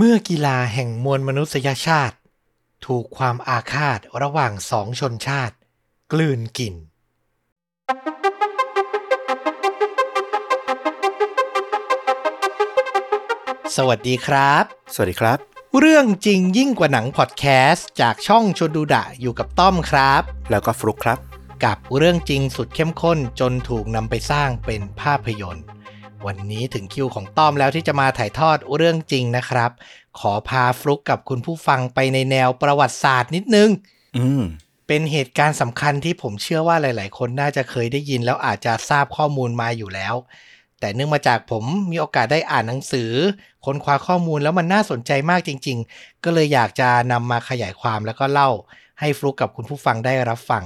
เมื่อกีฬาแห่งมวลมนุษยชาติ ถูกความอาฆาตระหว่างสองชนชาติ กลืนกิน สวัสดีครับ สวัสดีครับ เรื่องจริงยิ่งกว่าหนังพอดแคสต์จากช่องชนดูดะอยู่กับต้อมครับ แล้วก็ฟลุกครับ กับเรื่องจริงสุดเข้มข้นจนถูกนำไปสร้างเป็นภาพยนตร์ วันนี้ถึงคิวของต้อมแล้วที่จะมาถ่ายทอดเรื่องจริงนะครับ ขอพาฟลุกกับคุณผู้ฟังไปในแนวประวัติศาสตร์นิดนึง อืมเป็นเหตุการณ์สำคัญที่ผมเชื่อว่าหลาย ๆ คนน่าจะเคยได้ยินแล้วอาจจะทราบข้อมูลมาอยู่แล้ว แต่เนื่องมาจากผมมีโอกาสได้อ่านหนังสือ ค้นคว้าข้อมูลแล้วมันน่าสนใจมากจริง ๆ ก็เลยอยากจะนำมาขยายความแล้วก็เล่า ให้ฟลุกกับคุณผู้ฟังได้รับฟัง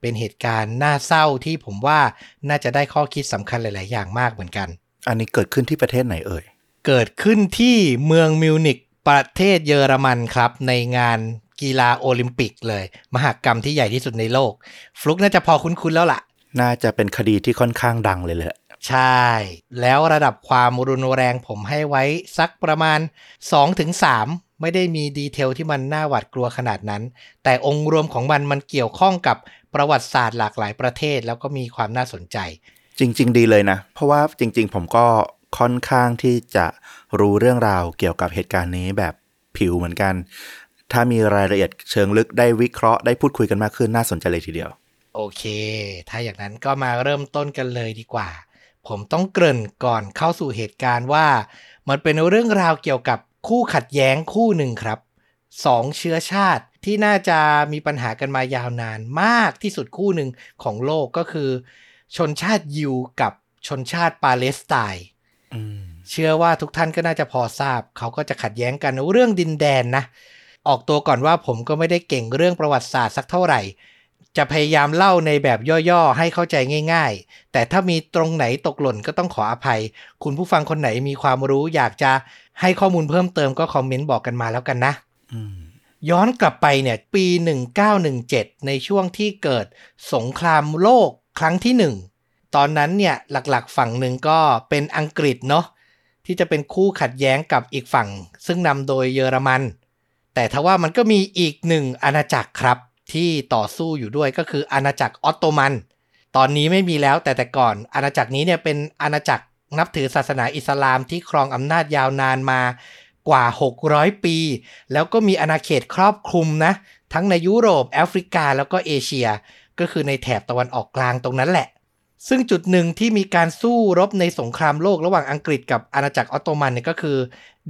เป็นเหตุการณ์น่าเศร้าที่ผมว่าน่าจะได้ข้อคิดสำคัญหลาย ๆ อย่างมากเหมือนกัน อันนี้เกิดขึ้นที่ประเทศไหนเอ่ย เกิดขึ้นที่เมืองมิวนิกประเทศเยอรมันครับ ในงานกีฬาโอลิมปิกเลย มหากรรมที่ใหญ่ที่สุดในโลก ฟลุกน่าจะพอคุ้นๆแล้วล่ะ น่าจะเป็นคดีที่ค่อนข้างดังเลยแหละใช่ แล้วระดับความรุนแรงผมให้ไว้สักประมาณ 2-3 ไม่ได้มีดีเทลที่มันน่าหวาดกลัวขนาดนั้น แต่องค์รวมของมันมันเกี่ยวข้องกับประวัติศาสตร์หลากหลายประเทศ แล้วก็มีความน่าสนใจ จริง ๆ ดีเลยนะ เพราะว่าจริง ๆ ผมก็ค่อนข้างที่จะรู้เรื่องราวเกี่ยวกับเหตุการณ์นี้แบบผิวเหมือนกัน ถ้ามีรายละเอียดเชิงลึกได้วิเคราะห์ได้พูดคุยกันมากขึ้นน่าสนใจเลยทีเดียว โอเค ถ้าอย่างนั้นก็มาเริ่มต้นกันเลยดีกว่า ผมต้องเกริ่นก่อนเข้าสู่เหตุการณ์ว่า มันเป็นเรื่องราวเกี่ยวกับคู่ขัดแย้งคู่หนึ่งครับสองเชื้อชาติที่น่าจะมีปัญหากันมายาวนานมากที่สุดคู่หนึ่งของโลกก็คือ ชนชาติยิวกับชนชาติปาเลสไตน์อืมเชื่อว่าทุกท่านก็น่าจะพอทราบ เขาก็จะขัดแย้งกันเรื่องดินแดนนะ ออกตัวก่อนว่าผมก็ไม่ได้เก่งเรื่องประวัติศาสตร์สักเท่าไหร่ จะพยายามเล่าในแบบย่อๆ ให้เข้าใจง่ายๆ แต่ถ้ามีตรงไหนตกหล่นก็ต้องขออภัย คุณผู้ฟังคนไหนมีความรู้อยากจะให้ข้อมูลเพิ่มเติมก็คอมเมนต์บอกกันมาแล้วกันนะอืมย้อนกลับไปเนี่ยปี 1917 ในช่วงที่เกิดสงครามโลก ครั้งที่หนึ่งตอนนั้นเนี่ยหลักๆ ฝั่งหนึ่งก็เป็นอังกฤษเนาะที่จะเป็นคู่ขัดแย้งกับอีกฝั่ง ซึ่งนำโดยเยอรมัน แต่ทว่ามันก็มีอีกหนึ่งอาณาจักรครับที่ต่อสู้อยู่ด้วยก็คืออาณาจักรออตโตมัน ตอนนี้ไม่มีแล้วแต่แต่ก่อน อาณาจักรนี้เนี่ยเป็นอาณาจักรนับถือศาสนาอิสลามที่ครองอำนาจยาวนานมากว่า 600 ปี แล้วก็มีอาณาเขตครอบคลุมนะ ทั้งในยุโรป แอฟริกาแล้วก็เอเชีย ก็คือในแถบตะวันออกกลางตรงนั้นแหละ ซึ่งจุดหนึ่งที่มีการสู้รบในสงครามโลกระหว่างอังกฤษกับอาณาจักรออตโตมันเนี่ยก็คือ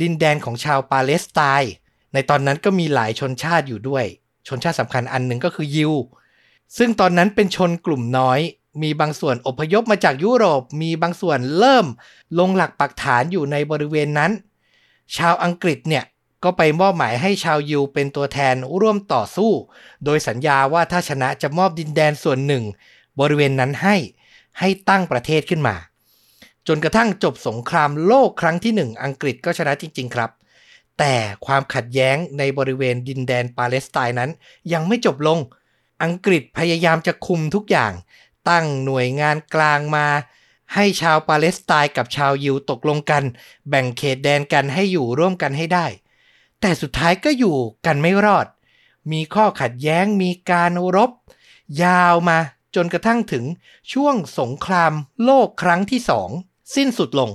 ดินแดนของชาวปาเลสไตน์ในตอนนั้นก็มีหลายชนชาติอยู่ด้วย ชนชาติสำคัญอันหนึ่งก็คือยิว ซึ่งตอนนั้นเป็นชนกลุ่มน้อย มีบางส่วนอพยพมาจากยุโรป มีบางส่วนเริ่มลงหลักปักฐานอยู่ในบริเวณนั้น ชาวอังกฤษเนี่ย ก็ไปมอบหมายให้ชาวยิวเป็นตัวแทนร่วมต่อสู้ โดยสัญญาว่าถ้าชนะจะมอบดินแดนส่วนหนึ่ง บริเวณนั้นให้ให้ตั้งประเทศขึ้นมา จนกระทั่งจบสงครามโลกครั้งที่หนึ่งอังกฤษก็ชนะจริง ๆ ครับ แต่ความขัดแย้งในบริเวณดินแดนปาเลสไตน์นั้น ยังไม่จบลง อังกฤษพยายามจะคุมทุกอย่าง ตั้งหน่วยงานกลางมาให้ชาวปาเลสไตน์กับชาวยิวตกลงกัน แบ่งเขตแดนกันให้อยู่ร่วมกันให้ได้ แต่สุดท้ายก็อยู่กันไม่รอด มีข้อขัดแย้งมีการรบ ยาวมาจนกระทั่งถึงช่วงสงครามโลกครั้งที่สองสิ้นสุดลง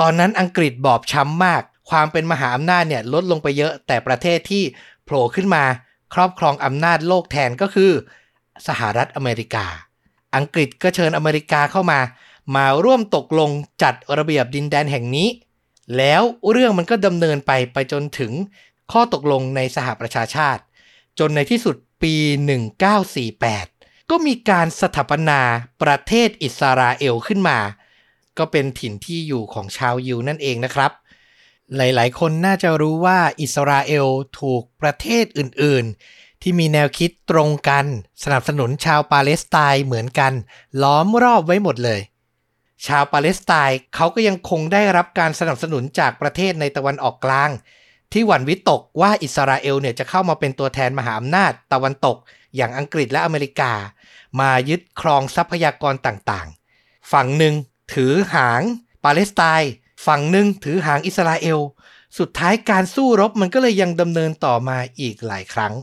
ตอนนั้นอังกฤษบอบช้ำมาก ความเป็นมหาอำนาจเนี่ยลดลงไปเยอะ แต่ประเทศที่โผล่ขึ้นมาครอบครองอำนาจโลกแทนก็คือ สหรัฐอเมริกา อังกฤษก็เชิญอเมริกาเข้ามา มาร่วมตกลงจัดระเบียบดินแดนแห่งนี้ แล้วเรื่องมันก็ดำเนินไปไปจนถึง ข้อตกลงในสหประชาชาติ จนในที่สุดปี 1948 ก็มีการสถาปนาประเทศอิสราเอลขึ้นมา ก็เป็นถิ่นที่อยู่ของชาวยิวนั่นเองนะครับ หลายๆ คนน่าจะรู้ว่าอิสราเอลถูกประเทศอื่น ๆ ที่มีแนวคิดตรงกัน สนับสนุนชาวปาเลสไตน์เหมือนกัน ล้อมรอบไว้หมดเลยชาวปาเลสไตน์เขาก็ยังคงได้รับการสนับสนุนจากประเทศในตะวันออกกลาง ที่หวั่นวิตกว่าอิสราเอลเนี่ยจะเข้ามาเป็นตัวแทนมหาอำนาจตะวันตก อย่างอังกฤษและอเมริกา มายึดครองทรัพยากรต่างๆ ฝั่งหนึ่งถือหางปาเลสไตน์ฝั่งหนึ่งถือหางอิสราเอล สุดท้ายการสู้รบมันก็เลยยังดำเนินต่อมาอีกหลายครั้ง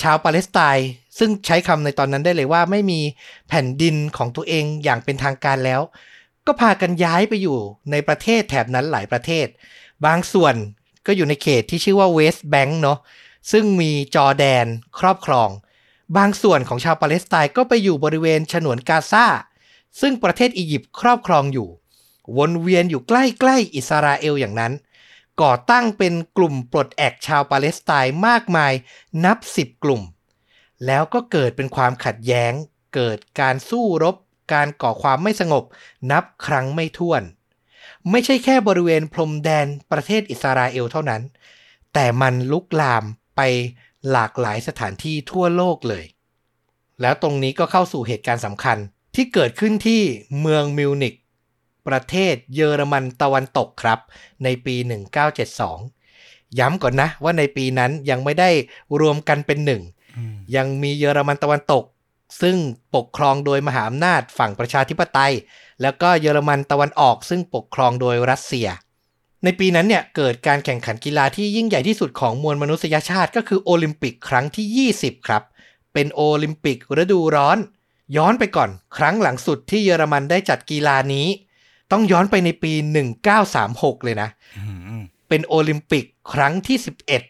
ชาวปาเลสไตน์ซึ่งใช้คำในตอนนั้นได้เลยว่าไม่มีแผ่นดินของตัวเองอย่างเป็นทางการแล้ว ก็พากันย้ายไปอยู่ในประเทศแถบนั้นหลายประเทศ บางส่วน ก็อยู่ในเขตที่ชื่อว่าเวสต์แบงค์เนาะซึ่งมีจอร์แดนครอบครอง บางส่วนของชาวปาเลสไตน์ก็ไปอยู่บริเวณฉนวนกาซาซึ่งประเทศอียิปต์ครอบครองอยู่ วนเวียนอยู่ใกล้ๆอิสราเอลอย่างนั้น ก่อตั้งเป็นกลุ่มปลดแอกชาวปาเลสไตน์มากมายนับสิบกลุ่ม แล้วก็เกิดเป็นความขัดแย้ง เกิดการสู้รบ การก่อความไม่สงบ นับครั้งไม่ถ้วน ไม่ใช่แค่บริเวณพรมแดนประเทศอิสราเอลเท่านั้น แต่มันลุกลามไปหลากหลายสถานที่ทั่วโลกเลย แล้วตรงนี้ก็เข้าสู่เหตุการณ์สำคัญที่เกิดขึ้นที่เมืองมิวนิกประเทศเยอรมันตะวันตกครับ ในปี 1972 ย้ำก่อนนะว่าในปีนั้นยังไม่ได้รวมกันเป็นหนึ่ง ยังมีเยอรมันตะวันตก ซึ่งปกครองโดยมหาอำนาจฝั่งประชาธิปไตย แล้วก็เยอรมันตะวันออกซึ่งปกครองโดยรัสเซีย ในปีนั้นเนี่ยเกิดการแข่งขันกีฬาที่ยิ่งใหญ่ที่สุดของมวลมนุษยชาติ ก็คือโอลิมปิกครั้งที่ 20 ครับ เป็นโอลิมปิกฤดูร้อน ย้อนไปก่อน ครั้งหลังสุดที่เยอรมันได้จัดกีฬานี้ ต้องย้อนไปในปี 1936 เลยนะ เป็นโอลิมปิกครั้งที่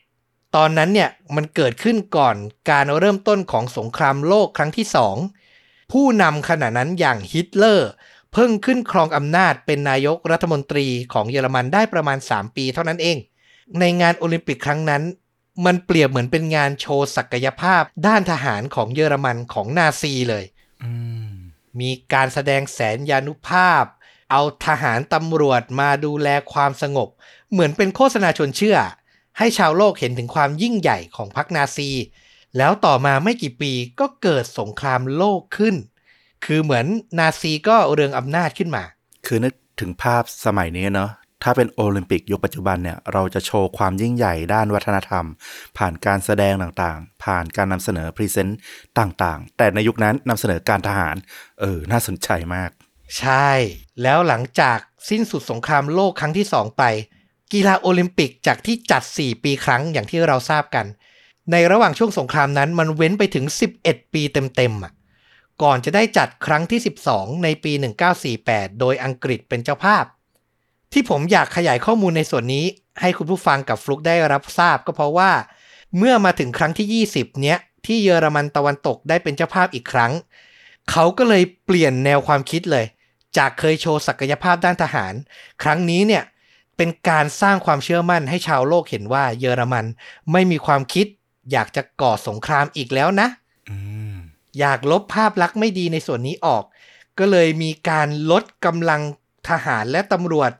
11ตอนนั้นเนี่ยมันเกิดขึ้นก่อนการเริ่มต้นของสงครามโลกครั้งที่สองผู้นำขณะนั้นอย่างฮิตเลอร์ เพิ่งขึ้นครองอำนาจเป็นนายกรัฐมนตรีของเยอรมันได้ประมาณ 3 ปีเท่านั้นเอง ในงานโอลิมปิกครั้งนั้น มันเปรียบเหมือนเป็นงานโชว์ศักยภาพด้านทหารของเยอรมันของนาซีเลยมีการแสดงแสนยานุภาพ เอาทหารตำรวจมาดูแลความสงบ เหมือนเป็นโฆษณาชวนเชื่อ ให้ชาวโลกเห็นถึงความยิ่งใหญ่ของพรรคนาซี แล้วต่อมาไม่กี่ปีก็เกิดสงครามโลกขึ้น คือเหมือนนาซีก็เรืองอำนาจขึ้นมา คือนึกถึงภาพสมัยนี้เนาะถ้าเป็นโอลิมปิกยุคปัจจุบันเนี่ยเราจะโชว์ความยิ่งใหญ่ด้านวัฒนธรรม ผ่านการแสดงต่างๆ ผ่านการนำเสนอ present ต่างๆ แต่ในยุคนั้นนำเสนอการทหาร เออ น่าสนใจมาก ใช่ แล้วหลังจากสิ้นสุดสงครามโลกครั้งที่สองไป กีฬาโอลิมปิกจากที่จัด 4 ปีครั้งอย่างที่เราทราบกัน ในระหว่างช่วงสงครามนั้นมันเว้นไปถึง 11 ปีเต็มๆอะ ก่อนจะได้จัดครั้งที่ 12 ในปี 1948 โดยอังกฤษเป็นเจ้าภาพ ที่ผมอยากขยายข้อมูลในส่วนนี้ ให้คุณผู้ฟังกับฟลุกได้รับทราบก็เพราะว่า เมื่อมาถึงครั้งที่ 20 เนี้ย ที่เยอรมันตะวันตกได้เป็นเจ้าภาพอีกครั้ง เขาก็เลยเปลี่ยนแนวความคิดเลย จากเคยโชว์ศักยภาพด้านทหาร ครั้งนี้เนี่ยเป็นการสร้างความเชื่อมั่นให้ชาวโลกเห็นว่าเยอรมันไม่มีความคิดอยากจะก่อสงครามอีกแล้วนะ อยากลบภาพลักษณ์ไม่ดีในส่วนนี้ออก ก็เลยมีการลดกำลังทหารและตำรวจ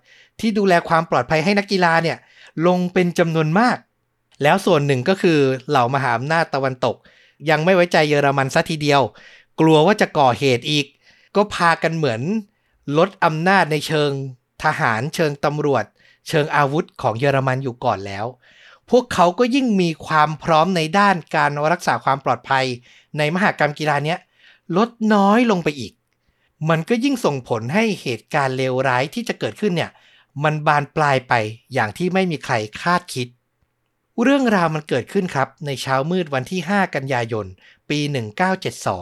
ที่ดูแลความปลอดภัยให้นักกีฬาเนี่ยลงเป็นจำนวนมาก แล้วส่วนหนึ่งก็คือเหล่ามหาอำนาจตะวันตก ยังไม่ไว้ใจเยอรมันซะทีเดียว กลัวว่าจะก่อเหตุอีก ก็พากันเหมือน ลดอำนาจในเชิงทหารเชิงตำรวจ เชิงอาวุธของเยอรมันอยู่ก่อนแล้ว พวกเขาก็ยิ่งมีความพร้อมในด้านการรักษาความปลอดภัย ในมหากรรมกีฬาเนี้ยลดน้อยลงไปอีก มันก็ยิ่งส่งผลให้เหตุการณ์เลวร้ายที่จะเกิดขึ้นเนี่ยมันบานปลายไปอย่างที่ไม่มีใครคาดคิด เรื่องราวมันเกิดขึ้นครับ ในเช้ามืดวันที่ 5 กันยายน ปี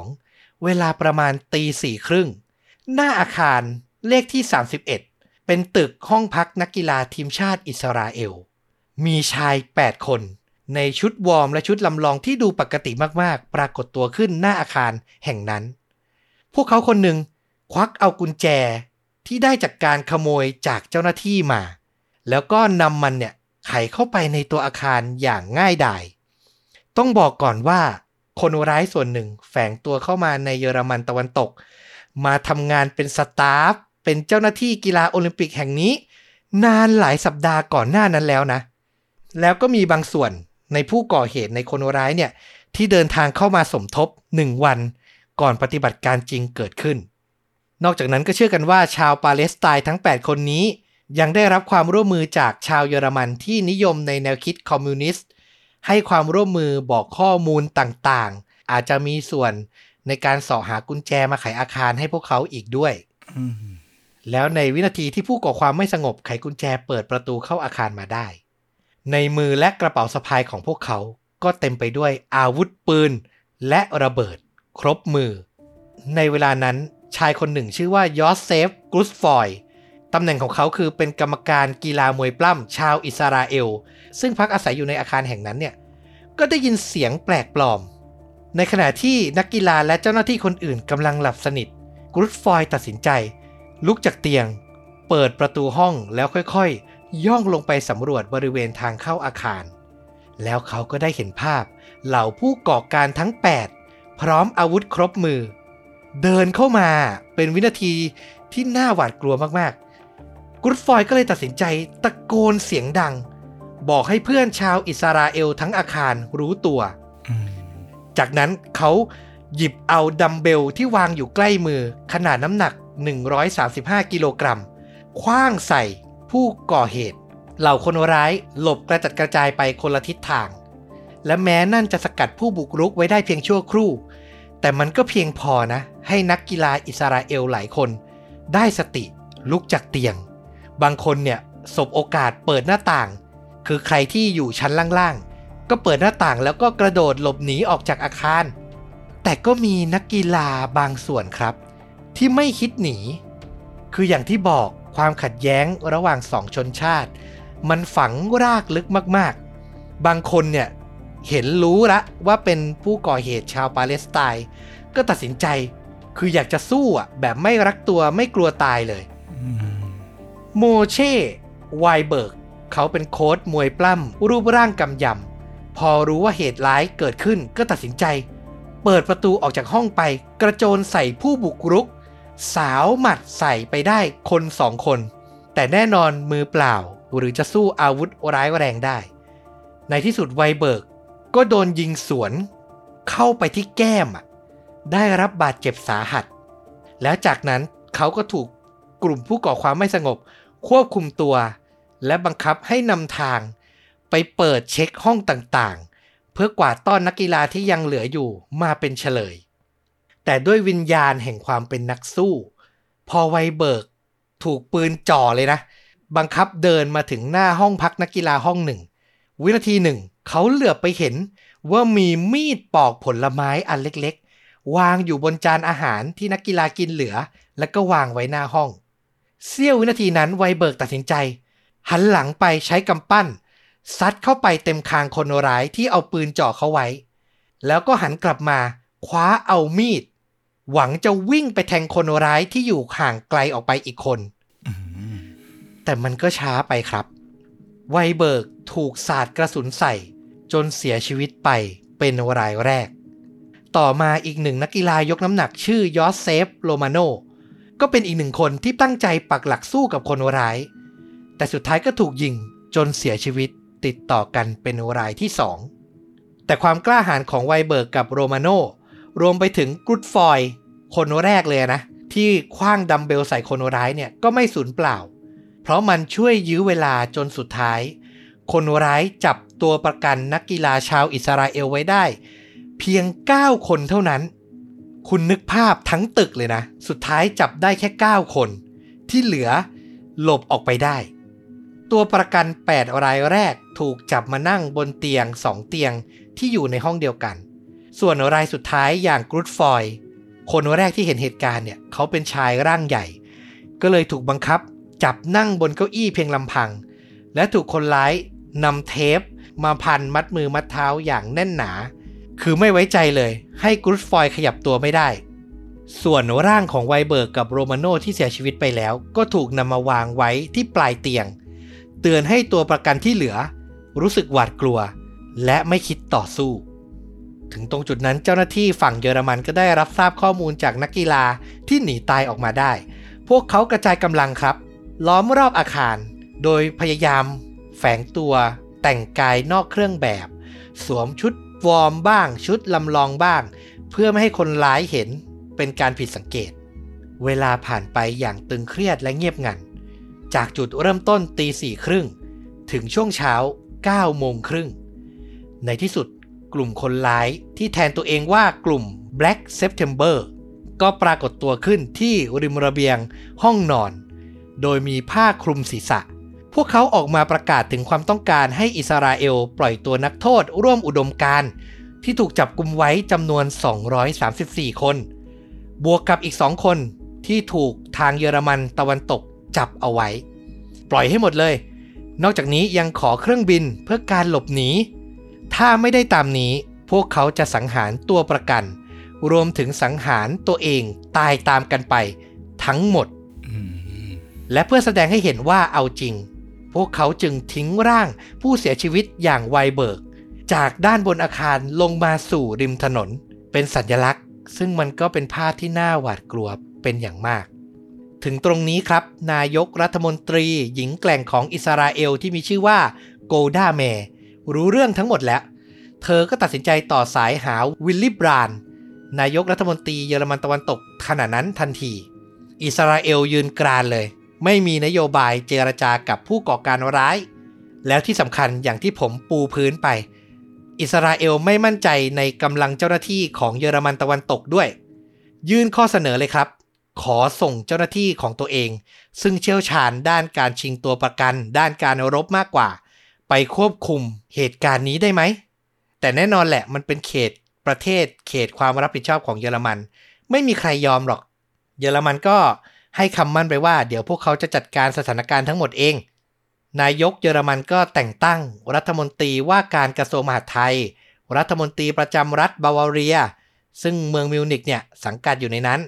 1972 เวลาประมาณตีสี่ครึ่ง หน้าอาคารเลขที่ 31 เป็นตึกห้องพักนักกีฬาทีมชาติอิสราเอล มีชาย 8 คน ในชุดวอร์มและชุดลำลองที่ดูปกติมากๆ ปรากฏตัวขึ้นหน้าอาคารแห่งนั้น พวกเขาคนหนึ่งควักเอากุญแจที่ได้จากการขโมยจากเจ้าหน้าที่มา แล้วก็นำมันเนี่ยไขเข้าไปในตัวอาคารอย่างง่ายดาย ต้องบอกก่อนว่า คนร้ายส่วนหนึ่งแฝงตัวเข้ามาในเยอรมันตะวันตก มาทำงานเป็น staff เป็นเจ้าหน้าที่กีฬาโอลิมปิกแห่งนี้ นานหลายสัปดาห์ก่อนหน้านั้นแล้วนะ แล้วก็มีบางส่วน ในผู้ก่อเหตุในคนร้ายเนี่ยที่เดินทางเข้ามาสมทบหนึ่งวันก่อนปฏิบัติการจริงเกิดขึ้น นอกจากนั้นก็เชื่อกันว่าชาวปาเลสไตน์ทั้ง 8 คนนี้ ยังได้รับความร่วมมือจากชาวเยอรมันที่นิยมในแนวคิดคอมมิวนิสต์ ให้ความร่วมมือบอกข้อมูลต่างๆ อาจจะมีส่วนในการเสาะหากุญแจมาไขอาคารให้พวกเขาอีกด้วยอืมแล้วในวินาทีที่ผู้ก่อความไม่สงบไขกุญแจเปิดประตูเข้าอาคารมาได้ ในมือและกระเป๋าสะพายของพวกเขาก็เต็มไปด้วยอาวุธปืน และระเบิด ครบมือ ในเวลานั้นชายคนหนึ่งชื่อว่ายอสเซฟกรุสฟอยตำแหน่งของเขาคือเป็นกรรมการกีฬามวยปล้ำชาวอิสราเอล ซึ่งพักอาศัยอยู่ในอาคารแห่งนั้นเนี่ยก็ได้ยินเสียงแปลกปลอม ในขณะที่นักกีฬาและเจ้าหน้าที่คนอื่นกำลังหลับสนิทกรุสฟอยตัดสินใจ ลุกจากเตียง เปิดประตูห้องแล้วค่อยๆ ย่องลงไปสำรวจบริเวณทางเข้าอาคาร แล้วเขาก็ได้เห็นภาพ เหล่าผู้ก่อการทั้ง 8 พร้อมอาวุธครบมือ เดินเข้ามาเป็นวินาทีที่น่าหวาดกลัวมากๆกรุดฟอยก็เลยตัดสินใจตะโกนเสียงดัง บอกให้เพื่อนชาวอิสราเอลทั้งอาคารรู้ตัวอืมจากนั้นเขาหยิบเอาดัมเบลที่วางอยู่ใกล้มือขนาดน้ำหนัก 135 กิโลกรัมคว้างใส่ ผู้ก่อเหตุ เหล่าคนร้ายหลบกระจัดกระจายไปคนละทิศทาง และแม้นั่นจะสกัดผู้บุกรุกไว้ได้เพียงชั่วครู่ แต่มันก็เพียงพอนะ ให้นักกีฬาอิสราเอลหลายคน ได้สติลุกจากเตียง บางคนเนี่ยสบโอกาสเปิดหน้าต่าง คือใครที่อยู่ชั้นล่างๆ ก็เปิดหน้าต่างแล้วก็กระโดดหลบหนีออกจากอาคาร แต่ก็มีนักกีฬาบางส่วนครับ ที่ไม่คิดหนี คืออย่างที่บอก ความขัดแย้งระหว่างสองชนชาติ มันฝังรากลึกมากๆ บางคนเนี่ยเห็นรู้ละว่าเป็นผู้ก่อเหตุชาวปาเลสไตน์ก็ตัดสินใจคืออยากจะสู้อะแบบไม่รักตัวไม่กลัวตายเลยอืมโมเช่ไวเบิร์กเขาเป็นโค้ชมวยปล้ำรูปร่างกำยำพอรู้ว่าเหตุร้ายเกิดขึ้นก็ตัดสินใจ เปิดประตูออกจากห้องไป กระโจนใส่ผู้บุกรุก สาวหมัดใส่ไปได้คนสองคน แต่แน่นอนมือเปล่าหรือจะสู้อาวุธร้ายแรงได้ ในที่สุดไวเบิร์กก็โดนยิงสวน เข้าไปที่แก้มได้รับบาดเจ็บสาหัส แล้วจากนั้นเขาก็ถูกกลุ่มผู้ก่อความไม่สงบ ควบคุมตัว และบังคับให้นำทาง ไปเปิดเช็คห้องต่างๆ เพื่อกวาดต้อนนักกีฬาที่ยังเหลืออยู่มาเป็นเฉลย แต่ด้วยวิญญาณแห่งความเป็นนักสู้ พอไวเบิร์กถูกปืนจ่อเลยนะ บังคับเดินมาถึงหน้าห้องพักนักกีฬาห้องหนึ่ง วินาทีหนึ่ง เขาเหลือบไปเห็นว่ามีมีดปอกผลไม้อันเล็กๆ วางอยู่บนจานอาหารที่นักกีฬากินเหลือ แล้วก็วางไว้หน้าห้อง เสี้ยววินาทีนั้นไวเบิร์กตัดสินใจ หันหลังไปใช้กำปั้น ซัดเข้าไปเต็มคางคนร้ายที่เอาปืนจ่อเขาไว้ แล้วก็หันกลับมา คว้าเอามีด หวังจะวิ่งไปแทงคนร้ายที่อยู่ห่างไกลออกไปอีกคนอืมแต่มันก็ช้าไปครับ ไวเบิร์กถูกสาดกระสุนใส่ จนเสียชีวิตไปเป็นรายแรก ต่อมาอีกหนึ่งนักกีฬายกน้ำหนักชื่อยอสเซฟโรมาโนก็เป็นอีกหนึ่งคนที่ตั้งใจปักหลักสู้กับคนร้าย แต่สุดท้ายก็ถูกยิงจนเสียชีวิตติดต่อกันเป็นรายที่สองแต่ความกล้าหาญของไวเบิร์กกับโรมาโน รวมไปถึงกรุดฟอยด์คนแรกเลยนะ ที่คว้างดัมเบลใส่คนร้ายเนี่ยก็ไม่สูญเปล่า เพราะมันช่วยยื้อเวลาจนสุดท้าย คนร้ายจับตัวประกันนักกีฬาชาวอิสราเอลไว้ได้ เพียง 9 คนเท่านั้น คุณนึกภาพทั้งตึกเลยนะ สุดท้ายจับได้แค่ 9 คน ที่เหลือหลบออกไปได้ ตัวประกัน 8 รายแรกถูกจับมานั่งบนเตียง 2 เตียงที่อยู่ในห้องเดียวกัน ส่วนรายสุดท้ายอย่างกรุดฟอยด์คนแรกที่เห็นเหตุการณ์เนี่ยเขาเป็นชายร่างใหญ่ ก็เลยถูกบังคับจับนั่งบนเก้าอี้เพียงลำพัง และถูกคนร้ายนำเทป มาพันมัดมือมัดเท้าอย่างแน่นหนา คือไม่ไว้ใจเลย ให้กรุดฟอยด์ขยับตัวไม่ได้ ส่วนร่างของไวเบิร์กกับโรมาโนที่เสียชีวิตไปแล้ว ก็ถูกนำมาวางไว้ที่ปลายเตียง เตือนให้ตัวประกันที่เหลือ รู้สึกหวาดกลัว และไม่คิดต่อสู้ ถึงตรงจุดนั้นเจ้าหน้าที่ฝั่งเยอรมันก็ได้รับทราบข้อมูลจากนักกีฬาที่หนีตายออกมาได้ พวกเขากระจายกำลังครับ ล้อมรอบอาคาร โดยพยายาม แฝงตัว แต่งกายนอกเครื่องแบบ สวมชุดวอร์มบ้าง ชุดลำลองบ้าง เพื่อไม่ให้คนร้ายเห็นเป็นการผิดสังเกต เวลาผ่านไปอย่างตึงเครียดและเงียบงัน จากจุดเริ่มต้นตีสี่ครึ่งถึงช่วงเช้า9โมงครึ่งในที่สุด กลุ่มคนร้าย ที่แทนตัวเองว่ากลุ่ม Black September ก็ปรากฏตัวขึ้นที่ริมระเบียงห้องนอน โดยมีผ้าคลุมศีรษะ พวกเขาออกมาประกาศถึงความต้องการให้อิสราเอลปล่อยตัวนักโทษร่วมอุดมการ ที่ถูกจับกุมไว้จำนวน 234 คน บวกกับอีกสองคนที่ถูกทางเยอรมันตะวันตกจับเอาไว้ ปล่อยให้หมดเลย นอกจากนี้ยังขอเครื่องบินเพื่อการหลบหนี ถ้าไม่ได้ตามนี้พวกเขาจะสังหารตัวประกัน รวมถึงสังหารตัวเองตายตามกันไปทั้งหมดอืมและเพื่อแสดงให้เห็นว่าเอาจริง พวกเขาจึงทิ้งร่างผู้เสียชีวิตอย่างไวเบิก จากด้านบนอาคารลงมาสู่ริมถนน เป็นสัญลักษณ์ ซึ่งมันก็เป็นภาพที่น่าหวาดกลัวเป็นอย่างมากถึงตรงนี้ครับ นายกรัฐมนตรีหญิงแกร่งของอิสราเอลที่มีชื่อว่าโกลดาเมียร์ รู้เรื่องทั้งหมดแล้ว เธอก็ตัดสินใจต่อสายหาวิลลี่บรานท์ นายกรัฐมนตรีเยอรมันตะวันตกขณะนั้นทันที อิสราเอลยืนกรานเลย ไม่มีนโยบายเจรจากับผู้ก่อการร้าย แล้วที่สำคัญอย่างที่ผมปูพื้นไป อิสราเอลไม่มั่นใจในกำลังเจ้าหน้าที่ของเยอรมันตะวันตกด้วย ยื่นข้อเสนอเลยครับขอส่งเจ้าหน้าที่ของตัวเอง ซึ่งเชี่ยวชาญด้านการชิงตัวประกัน ด้านการรบมากกว่า ไปควบคุมเหตุการณ์นี้ได้ไหม แต่แน่นอนแหละมันเป็นเขตประเทศเขตความรับผิดชอบของเยอรมัน ไม่มีใครยอมหรอก เยอรมันก็ให้คำมั่นไปว่าเดี๋ยวพวกเขาจะจัดการสถานการณ์ทั้งหมดเอง นายกเยอรมันก็แต่งตั้งรัฐมนตรีว่าการกระทรวงมหาดไทย รัฐมนตรีประจำรัฐบาวาเรีย ซึ่งเมืองมิวนิกเนี่ยสังกัดอยู่ในนั้น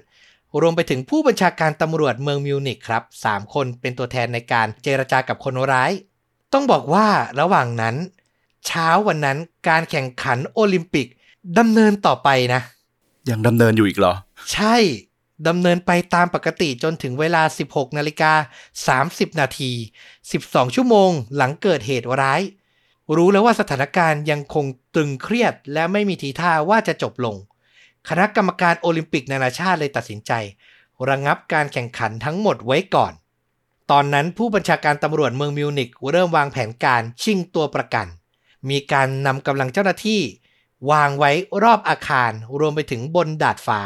รวมไปถึงผู้บัญชาการตำรวจเมืองมิวนิกครับ3คนเป็นตัวแทนในการเจรจากับคนร้าย ต้องบอกว่าระหว่างนั้น เช้าวันนั้นการแข่งขันโอลิมปิกดำเนินต่อไปนะ ยังดำเนินอยู่อีกเหรอ ใช่ดำเนินไปตามปกติจนถึงเวลา 16นาฬิกา30 นาที 12 ชั่วโมงหลังเกิดเหตุร้าย รู้แล้วว่าสถานการณ์ยังคงตึงเครียดและไม่มีทีท่าว่าจะจบลง คณะกรรมการโอลิมปิกนานาชาติเลยตัดสินใจ ระงับการแข่งขันทั้งหมดไว้ก่อน ตอนนั้นผู้บัญชาการตำรวจเมืองมิวนิกเริ่มวางแผนการชิงตัวประกัน มีการนำกำลังเจ้าหน้าที่ วางไว้รอบอาคารรวมไปถึงบนดาดฟ้า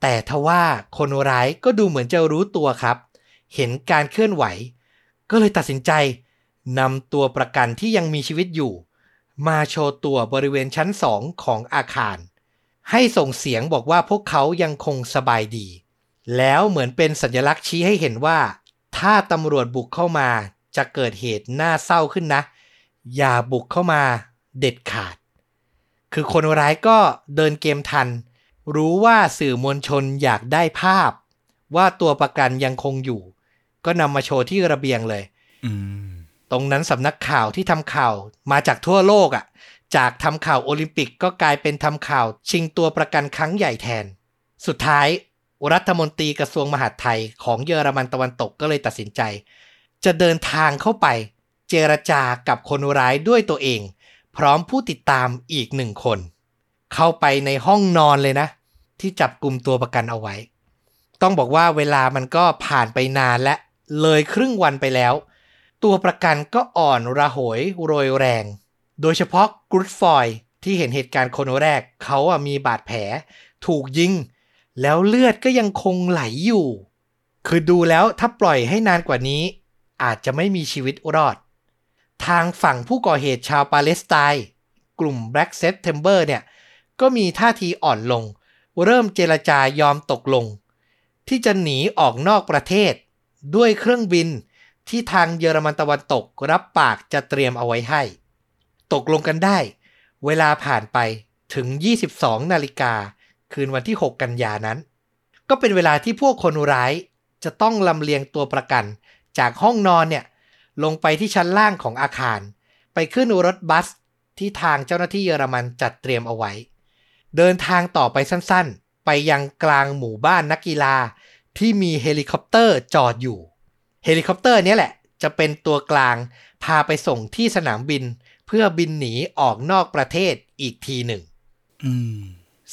แต่ทว่าคนร้ายก็ดูเหมือนจะรู้ตัวครับ เห็นการเคลื่อนไหว ก็เลยตัดสินใจนำตัวประกันที่ยังมีชีวิตอยู่ มาโชว์ตัวบริเวณชั้นสองของอาคาร ให้ส่งเสียงบอกว่าพวกเขายังคงสบายดี แล้วเหมือนเป็นสัญลักษณ์ชี้ให้เห็นว่า ถ้าตำรวจบุกเข้ามาจะเกิดเหตุน่าเศร้าขึ้นนะ อย่าบุกเข้ามาเด็ดขาด คือคนร้ายก็เดินเกมทัน รู้ว่าสื่อมวลชนอยากได้ภาพ ว่าตัวประกันยังคงอยู่ ก็นำมาโชว์ที่ระเบียงเลยอืมตรงนั้นสำนักข่าวที่ทำข่าวมาจากทั่วโลกอะ่ะ จากทำข่าวโอลิมปิกก็กลายเป็นทำข่าวชิงตัวประกันครั้งใหญ่แทน สุดท้าย รัฐมนตรีกระทรวงมหาดไทยของเยอรมันตะวันตกก็เลยตัดสินใจ จะเดินทางเข้าไป เจรจากับคนร้ายด้วยตัวเอง พร้อมผู้ติดตามอีกหนึ่งคน เข้าไปในห้องนอนเลยนะ ที่จับกลุ่มตัวประกันเอาไว้ ต้องบอกว่าเวลามันก็ผ่านไปนานและเลยครึ่งวันไปแล้ว ตัวประกันก็อ่อนระหยโรยแรง โดยเฉพาะกรุดฟอยที่เห็นเหตุการณ์คนแรกเขาอะมีบาดแผล ถูกยิง แล้วเลือดก็ยังคงไหลอยู่ คือดูแล้วถ้าปล่อยให้นานกว่านี้ อาจจะไม่มีชีวิตรอด ทางฝั่งผู้ก่อเหตุชาวปาเลสไตน์กลุ่ม Black September เนี่ย ก็มีท่าทีอ่อนลง เริ่มเจรจายอมตกลง ที่จะหนีออกนอกประเทศ ด้วยเครื่องบินที่ทางเยอรมันตะวันตกรับปากจะเตรียมเอาไว้ให้ ตกลงกันได้ เวลาผ่านไปถึง 22 นาฬิกา คืนวันที่ 6 กันยานั้น ก็เป็นเวลาที่พวกคนร้ายจะต้องลำเลียงตัวประกัน จากห้องนอนเนี่ยลงไปที่ชั้นล่างของอาคาร ไปขึ้นรถบัสที่ทางเจ้าหน้าที่เยอรมันจัดเตรียมเอาไว้ เดินทางต่อไปสั้นๆ ไปยังกลางหมู่บ้านนักกีฬาที่มีเฮลิคอปเตอร์จอดอยู่ เฮลิคอปเตอร์นี้แหละจะเป็นตัวกลางพาไปส่งที่สนามบิน เพื่อบินหนีออกนอกประเทศอีกทีหนึ่ง อืม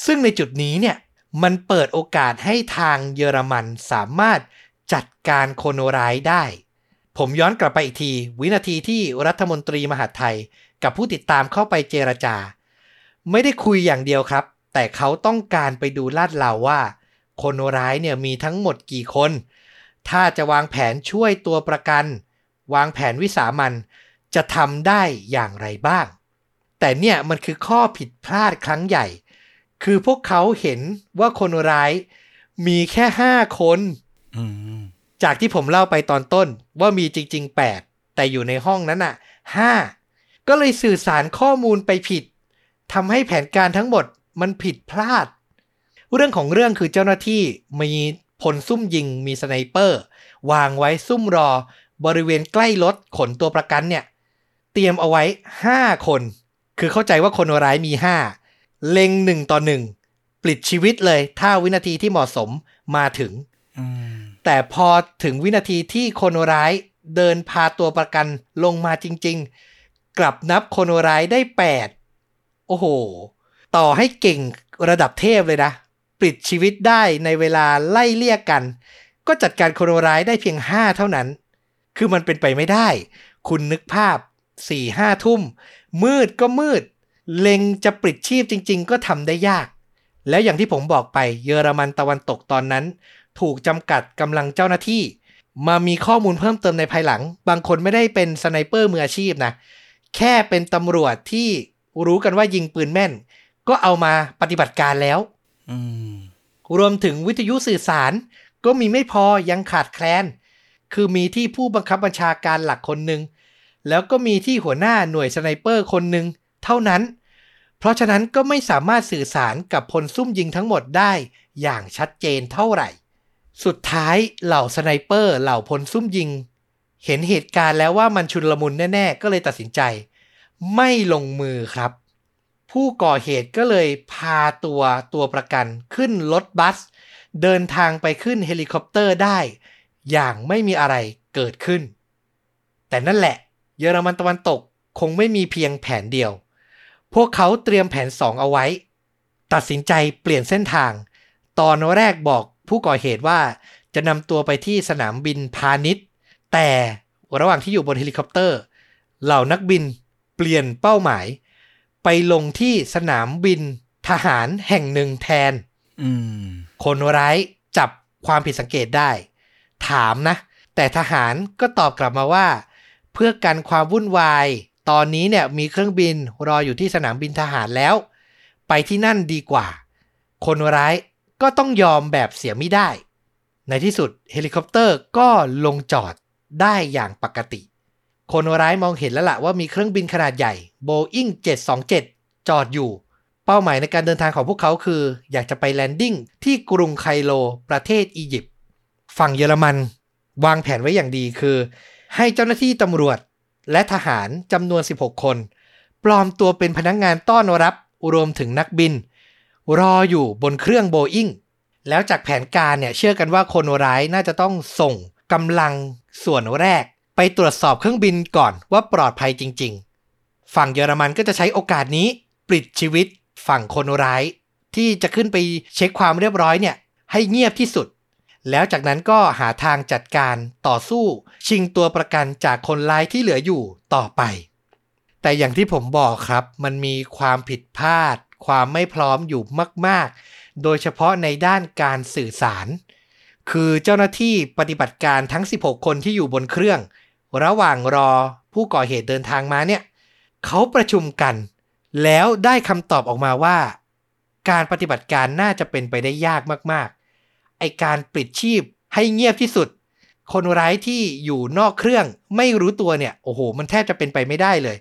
ซึ่งในจุดนี้เนี่ยมันเปิดโอกาสให้ทางเยอรมันสามารถจัดการโคนร้ายได้ ผมย้อนกลับไปอีกที วินาทีที่รัฐมนตรีมหาไทย กับผู้ติดตามเข้าไปเจรจา ไม่ได้คุยอย่างเดียวครับ แต่เขาต้องการไปดูลาดเหลาว่า คนร้ายเนี่ยมีทั้งหมดกี่คน ถ้าจะวางแผนช่วยตัวประกัน วางแผนวิสามันจะทำได้อย่างไรบ้าง แต่เนี่ยมันคือข้อผิดพลาดครั้งใหญ่ คือพวกเขาเห็นว่าคนร้ายมีแค่ห้าคนจากที่ผมเล่าไปตอนต้นว่ามีจริงๆ8แต่อยู่ในห้องนั้นอะ5ก็เลยสื่อสารข้อมูลไปผิดทำให้แผนการทั้งหมดมันผิดพลาด เรื่องของเรื่องคือเจ้าหน้าที่มีพลซุ่มยิงมีสไนเปอร์ วางไว้ซุ่มรอ บริเวณใกล้รถขนตัวประกันเนี่ย เตรียมเอาไว้ 5 คน คือเข้าใจว่าคนร้ายมี 5 เล็งหนึ่งต่อหนึ่งปลิดชีวิตเลยถ้าวินาทีที่เหมาะสมมาถึงอืมแต่พอถึงวินาทีที่คนร้ายเดินพาตัวประกันลงมาจริง ๆ กลับนับคนร้ายได้ 8 โอ้โห ต่อให้เก่งระดับเทพเลยนะ ปลิดชีวิตได้ในเวลาไล่เลี่ยกัน ก็จัดการคนร้ายได้เพียง 5 เท่านั้น คือมันเป็นไปไม่ได้ คุณนึกภาพ4 5ทุ่ม มืดก็มืด เล็งจะปลิดชีพจริง ๆ ก็ทำได้ยาก แล้วอย่างที่ผมบอกไปเยอรมันตะวันตกตอนนั้น ถูกจำกัดกำลังเจ้าหน้าที่ มามีข้อมูลเพิ่มเติมในภายหลัง บางคนไม่ได้เป็น sniper มืออาชีพนะ แค่เป็นตำรวจที่รู้กันว่ายิงปืนแม่น ก็เอามาปฏิบัติการแล้วอืมรวมถึงวิทยุสื่อสาร ก็มีไม่พอยังขาดแคลน คือมีที่ผู้บังคับบัญชาการหลักคนหนึ่งแล้วก็มีที่หัวหน้าหน่วย sniper คนหนึ่ง เท่านั้น เพราะฉะนั้นก็ไม่สามารถสื่อสารกับพลซุ่มยิงทั้งหมดได้อย่างชัดเจนเท่าไหร่ สุดท้ายเหล่า sniper เหล่าพลซุ่มยิง เห็นเหตุการณ์แล้วว่ามันชุนลมุนแน่ๆ ก็เลยตัดสินใจ ไม่ลงมือครับ ผู้ก่อเหตุก็เลยพาตัวตัวประกันขึ้นรถบัส เดินทางไปขึ้นเฮลิคอปเตอร์ได้ อย่างไม่มีอะไรเกิดขึ้น แต่นั่นแหละ เยอรมันตะวันตกคงไม่มีเพียงแผนเดียว พวกเขาเตรียมแผนสองเอาไว้ ตัดสินใจเปลี่ยนเส้นทาง ตอนแรกบอกผู้ก่อเหตุว่าจะนำตัวไปที่สนามบินพาณิชย์ แต่ระหว่างที่อยู่บนเฮลิคอปเตอร์ เหล่านักบินเปลี่ยนเป้าหมาย ไปลงที่สนามบินทหารแห่งหนึ่งแทนอืมคนร้ายจับความผิดสังเกตได้ ถามนะ แต่ทหารก็ตอบกลับมาว่า เพื่อกันความวุ่นวาย ตอนนี้เนี่ยมีเครื่องบินรออยู่ที่สนามบินทหารแล้ว ไปที่นั่นดีกว่า คนร้ายก็ต้องยอมแบบเสียไม่ได้ ในที่สุดเฮลิคอปเตอร์ก็ลงจอดได้อย่างปกติ คนร้ายมองเห็นแล้วล่ะว่ามีเครื่องบินขนาดใหญ่ Boeing 727 จอดอยู่ เป้าหมายในการเดินทางของพวกเขาคือ อยากจะไป landing ที่กรุงไคโลประเทศอียิปต์ฝั่งเยอรมัน วางแผนไว้อย่างดีคือ ให้เจ้าหน้าที่ตำรวจ และทหารจำนวน 16 คน ปลอมตัวเป็นพนักงงานต้อนรับรวมถึงนักบิน รออยู่บนเครื่องโบอิงแล้วจากแผนการเนี่ยเชื่อกันว่าคนร้ายน่าจะต้องส่งกำลังส่วนแรก ไปตรวจสอบเครื่องบินก่อนว่าปลอดภัยจริง ๆ ฝั่งเยอรมันก็จะใช้โอกาสนี้ปลิดชีวิตฝั่งคนร้าย ที่จะขึ้นไปเช็คความเรียบร้อยเนี่ยให้เงียบที่สุด แล้วจากนั้นก็หาทางจัดการต่อสู้ ชิงตัวประกันจากคนร้ายที่เหลืออยู่ต่อไป แต่อย่างที่ผมบอกครับ มันมีความผิดพลาด ความไม่พร้อมอยู่มาก ๆ โดยเฉพาะในด้านการสื่อสาร คือเจ้าหน้าที่ปฏิบัติการทั้ง 16 คนที่อยู่บนเครื่อง ระหว่างรอผู้ก่อเหตุเดินทางมาเนี่ยเขาประชุมกัน แล้วได้คำตอบออกมาว่า การปฏิบัติการน่าจะเป็นไปได้ยากมากๆ ไอการปลิดชีพให้เงียบที่สุด คนร้ายที่อยู่นอกเครื่องไม่รู้ตัวเนี่ย โอ้โห มันแทบจะเป็นไปไม่ได้เลย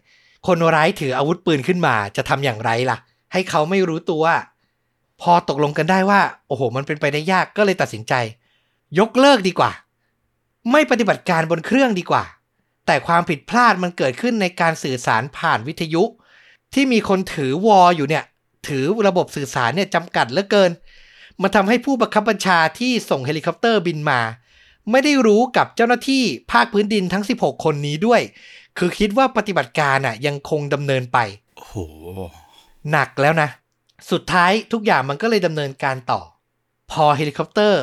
คนร้ายถืออาวุธปืนขึ้นมาจะทำอย่างไรล่ะ ให้เขาไม่รู้ตัว พอตกลงกันได้ว่า โอ้โห มันเป็นไปได้ยากก็เลยตัดสินใจ ยกเลิกดีกว่า ไม่ปฏิบัติการบนเครื่องดีกว่า แต่ความผิดพลาดมันเกิดขึ้นในการสื่อสารผ่านวิทยุ ที่มีคนถือวออยู่เนี่ย คือระบบสื่อสารเนี่ยจำกัดเหลือเกิน มันทำให้ผู้บังคับบัญชาที่ส่งเฮลิคอปเตอร์บินมา ไม่ได้รู้กับเจ้าหน้าที่ภาคพื้นดินทั้ง 16 คนนี้ด้วย คือคิดว่าปฏิบัติการน่ะยังคงดำเนินไปโอ้โหหนักแล้วนะ สุดท้ายทุกอย่างมันก็เลยดำเนินการต่อ พอเฮลิคอปเตอร์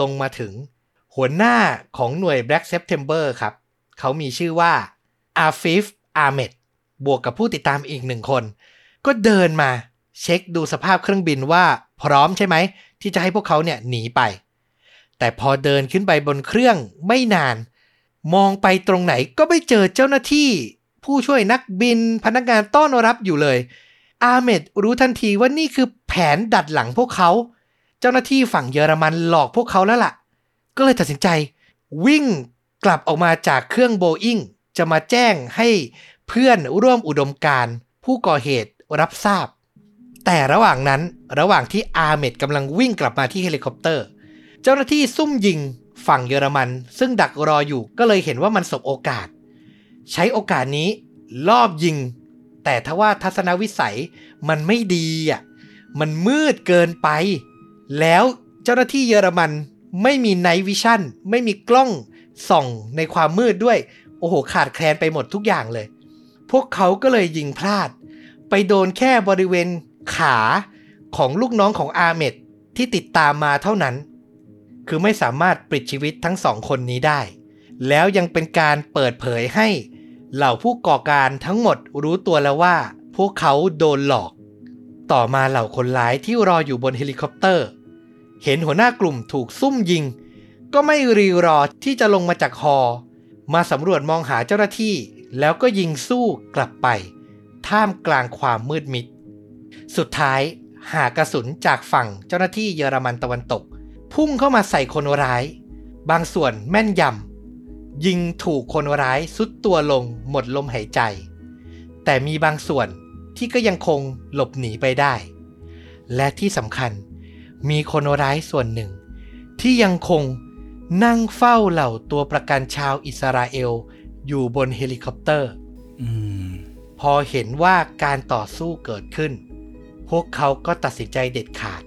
ลงมาถึง หัวหน้าของหน่วย Black September ครับ เขามีชื่อว่าอาฟิฟอาเมดบวกกับผู้ติดตามอีกหนึ่งคน ก็เดินมาเช็คดูสภาพเครื่องบินว่าพร้อมใช่ไหม ที่จะให้พวกเขาเนี่ยหนีไป แต่พอเดินขึ้นไปบนเครื่องไม่นาน มองไปตรงไหนก็ไม่เจอเจ้าหน้าที่ ผู้ช่วยนักบินพนักงานต้อนรับอยู่เลย อาเมดรู้ทันทีว่านี่คือแผนดัดหลังพวกเขา เจ้าหน้าที่ฝั่งเยอรมันหลอกพวกเขาแล้วล่ะ ก็เลยตัดสินใจ วิ่งกลับออกมาจากเครื่องโบอิงจะมาแจ้งให้เพื่อนร่วมอุดมการณ์ ผู้ก่อเหตุรับทราบ แต่ระหว่างนั้นระหว่างที่อาเมดกำลังวิ่งกลับมาที่เฮลิคอปเตอร์ เจ้าหน้าที่ซุ่มยิงฝั่งเยอรมัน ซึ่งดักรออยู่ก็เลยเห็นว่ามันสบโอกาส ใช้โอกาสนี้ลอบยิง แต่ทว่าทัศนวิสัยมันไม่ดีอะมันมืดเกินไป แล้วเจ้าหน้าที่เยอรมันไม่มี night vision ไม่มีกล้องส่องในความมืดด้วย โอ้โห ขาดแคลนไปหมดทุกอย่างเลย พวกเขาก็เลยยิงพลาด ไปโดนแค่บริเวณ ขาของลูกน้องของอาเมดที่ติดตามมาเท่านั้น คือไม่สามารถปลิดชีวิตทั้งสองคนนี้ได้ แล้วยังเป็นการเปิดเผยให้เหล่าผู้ก่อการทั้งหมดรู้ตัวแล้วว่า พวกเขาโดนหลอก ต่อมาเหล่าคนร้ายที่รออยู่บนเฮลิคอปเตอร์ เห็นหัวหน้ากลุ่มถูกซุ่มยิง ก็ไม่รีรอที่จะลงมาจากฮอ มาสำรวจมองหาเจ้าหน้าที่ แล้วก็ยิงสู้กลับไป ท่ามกลางความมืดมิด สุดท้ายหากระสุนจากฝั่งเจ้าหน้าที่เยอรมันตะวันตก พุ่งเข้ามาใส่คนร้าย บางส่วนแม่นยำยิงถูกคนร้ายทรุดตัวลงหมดลมหายใจ แต่มีบางส่วนที่ก็ยังคงหลบหนีไปได้ และที่สำคัญมีคนร้ายส่วนหนึ่ง ที่ยังคงนั่งเฝ้าเหล่าตัวประกันชาวอิสราเอล อยู่บนเฮลิคอปเตอร์อืมพอเห็นว่าการต่อสู้เกิดขึ้น พวกเขาก็ตัดสินใจเด็ดขาด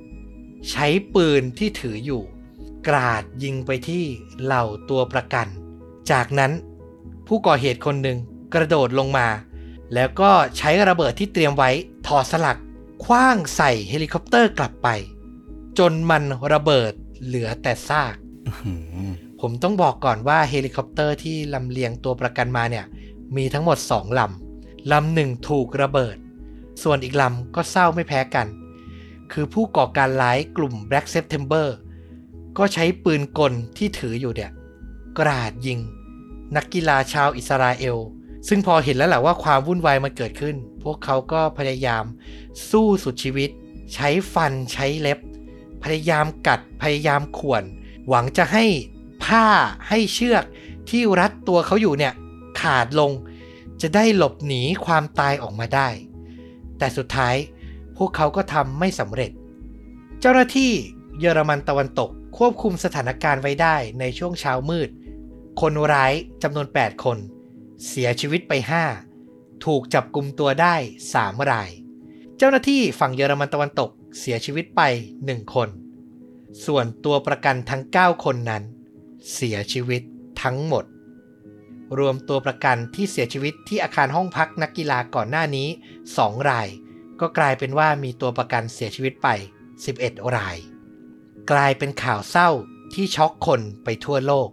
ใช้ปืนที่ถืออยู่ กราดยิงไปที่เหล่าตัวประกัน จากนั้นผู้ก่อเหตุคนหนึ่งกระโดดลงมา แล้วก็ใช้ระเบิดที่เตรียมไว้ถอดสลักขว้างใส่เฮลิคอปเตอร์กลับไป จนมันระเบิดเหลือแต่ซากผมต้องบอกก่อนว่าเฮลิคอปเตอร์ที่ลำเลียงตัวประกันมาเนี่ย มีทั้งหมด2ลำลำหนึ่งถูกระเบิด ส่วนอีกลำก็เศร้าไม่แพ้กัน คือผู้ก่อการร้ายกลุ่ม Black September ก็ใช้ปืนกลที่ถืออยู่เนี่ยกราดยิง นักกีฬาชาวอิสราเอล ซึ่งพอเห็นแล้วแหละว่าความวุ่นวายมันเกิดขึ้น พวกเขาก็พยายามสู้สุดชีวิต ใช้ฟันใช้เล็บ พยายามกัดพยายามข่วน หวังจะให้ผ้าให้เชือกที่รัดตัวเขาอยู่เนี่ยขาดลง จะได้หลบหนีความตายออกมาได้ แต่สุดท้ายพวกเขาก็ทำไม่สำเร็จ เจ้าหน้าที่เยอรมันตะวันตกควบคุมสถานการณ์ไว้ได้ในช่วงเช้ามืด คนร้ายจำนวน 8 คน เสียชีวิตไป 5 ถูกจับกลุ่มตัวได้ 3 ราย เจ้าหน้าที่ฝั่งเยอรมันตะวันตกเสียชีวิตไป 1 คน ส่วนตัวประกันทั้ง 9 คนนั้น เสียชีวิตทั้งหมด รวมตัวประกันที่เสียชีวิตที่อาคารห้องพักนักกีฬาก่อนหน้านี้ 2 ราย ก็กลายเป็นว่ามีตัวประกันเสียชีวิตไป 11 ราย กลายเป็นข่าวเศร้าที่ช็อกคนไปทั่วโลก